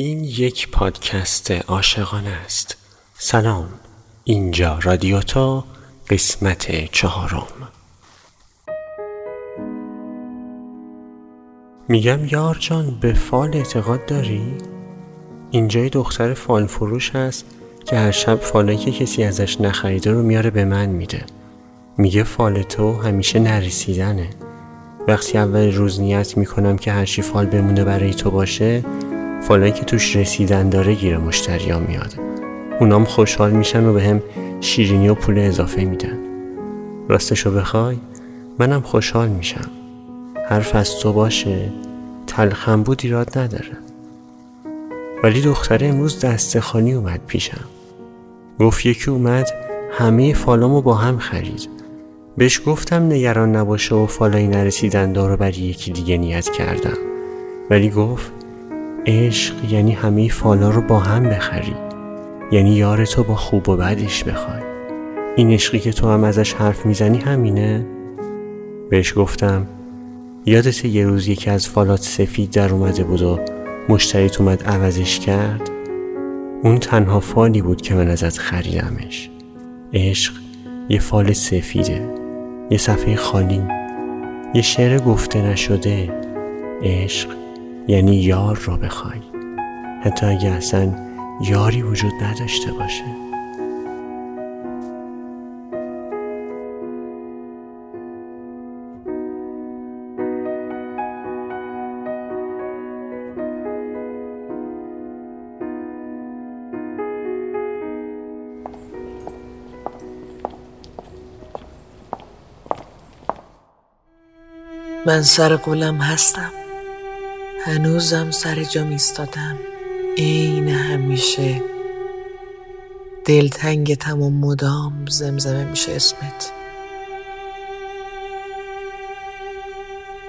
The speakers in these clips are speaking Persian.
این یک پادکست عاشقانه است. سلام. اینجا رادیو تو قسمت چهارم. میگم یار جان به فال اعتقاد داری؟ اینجای دختر فال فروش هست که هر شب فالایی که کسی ازش نخریده رو میاره به من میده. میگه فال تو همیشه نرسیدنه. وقتی اول روز نیت می‌کنم که هرچی فال بمونه برای تو باشه فالایی که توش رسیدن داره گیر مشتریا میاد. اونام خوشحال میشن و به هم شیرینی و پول اضافه میدن. راستشو بخوای منم خوشحال میشم. حرف از تو باشه تلخم بود ایراد نداره. ولی دختره امروز دست خانی اومد پیشم. گفت یکی اومد همه فالامو با هم خرید. بهش گفتم نگران نباشه و فالایی نرسیدن دارو برای یکی دیگه نیت کردم. ولی گفت عشق یعنی همه فالا رو با هم بخری. یعنی یار تو با خوب و بدش بخوای. این عشقی که تو هم ازش حرف می‌زنی همینه. بهش گفتم یادت یه روز یکی از فالات سفید در اومده بود و مشتریت اومد عوضش کرد؟ اون تنها فالی بود که من ازت خریدمش. عشق یه فال سفیده یه صفحه خالی. یه شعر گفته نشده. عشق یعنی یار رو بخوای حتی اگه اصلا یاری وجود نداشته باشه. من سر قولم هستم. هنوزم سر جا میستادم عین همیشه. دلتنگتم و مدام زمزمه میشه اسمت.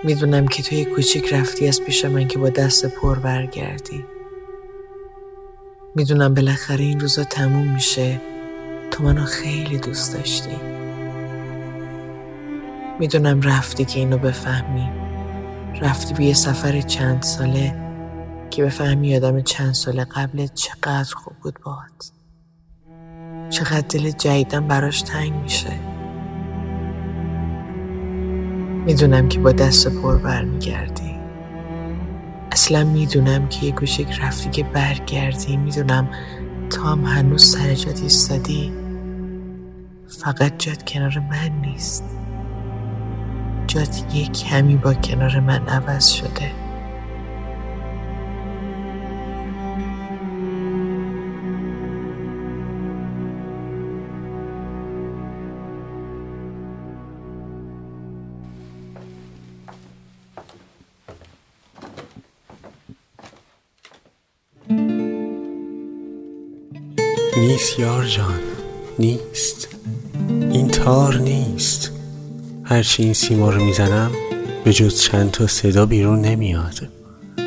می‌دونم که توی کوچیک رفتی از پیش من که با دست پر برگردی. می‌دونم بالاخره این روزا تموم میشه. تو منو خیلی دوست داشتی. می‌دونم رفتی که اینو بفهمی. رفتی به یه سفر چند ساله که بفهمی آدم چند ساله قبل چقدر خوب بود باهات. چقدر دل جدیدم براش تنگ میشه. می‌دونم که با دست پر برمیگردی. اصلا می‌دونم که یه گوشک رفتی که برگردی. می‌دونم تا هم هنوز سر جات ایستادی. فقط جات کنار من نیست. جات یک کمی با کنار من عوض شده. نیست یار جان نیست. این تار نیست. هرچی این سیما رو می‌زنم به جز چند تا صدا بیرون نمیاد.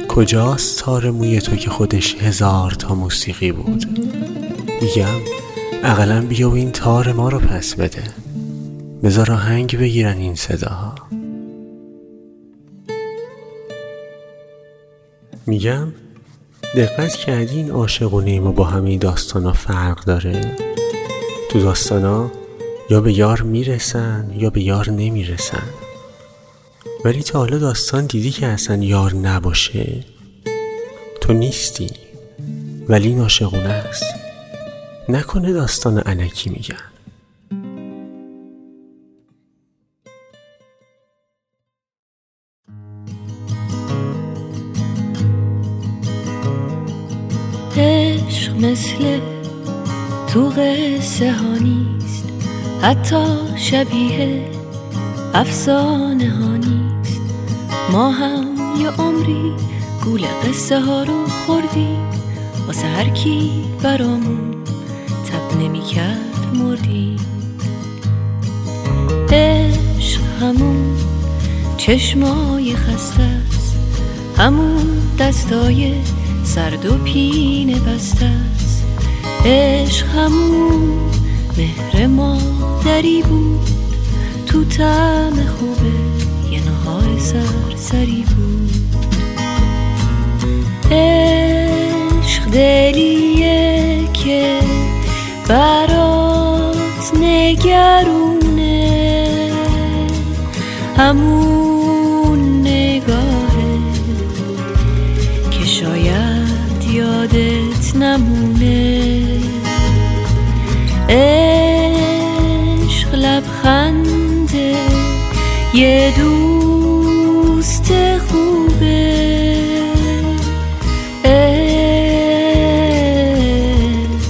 کجاست تار موی تو که خودش هزار تا موسیقی بود؟ میگم اقلا بیا و این تار ما رو پس بده. بذار آهنگ بگیرن این صداها. میگم دقت کردی این عاشقونه ما با همه داستانا فرق داره؟ تو داستانا یا به یار می‌رسن یا به یار نمی‌رسن. ولی تا حالا داستان دیدی که اصلا یار نباشه؟ تو نیستی ولی این عاشقونه است. نکنه داستان علکی میگن. عشق مثل تو قصه ها نیست. حتی شبیه افسانه ها نیست. ما هم یه عمری گول قصه ها رو خوردیم. واسه هر کی برامون تب نمی کرد مردیم. عشق همون چشمای خسته است. همون دستای سرد و پینه بسته است. عشق همون مهر مادری بود. تو طعم خوبه یه نهار سرسری بود. عشق دلیه که برات نگرونه. همون یه دوست خوبه.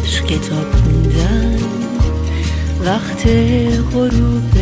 عشق کتاب خوندن وقت غروب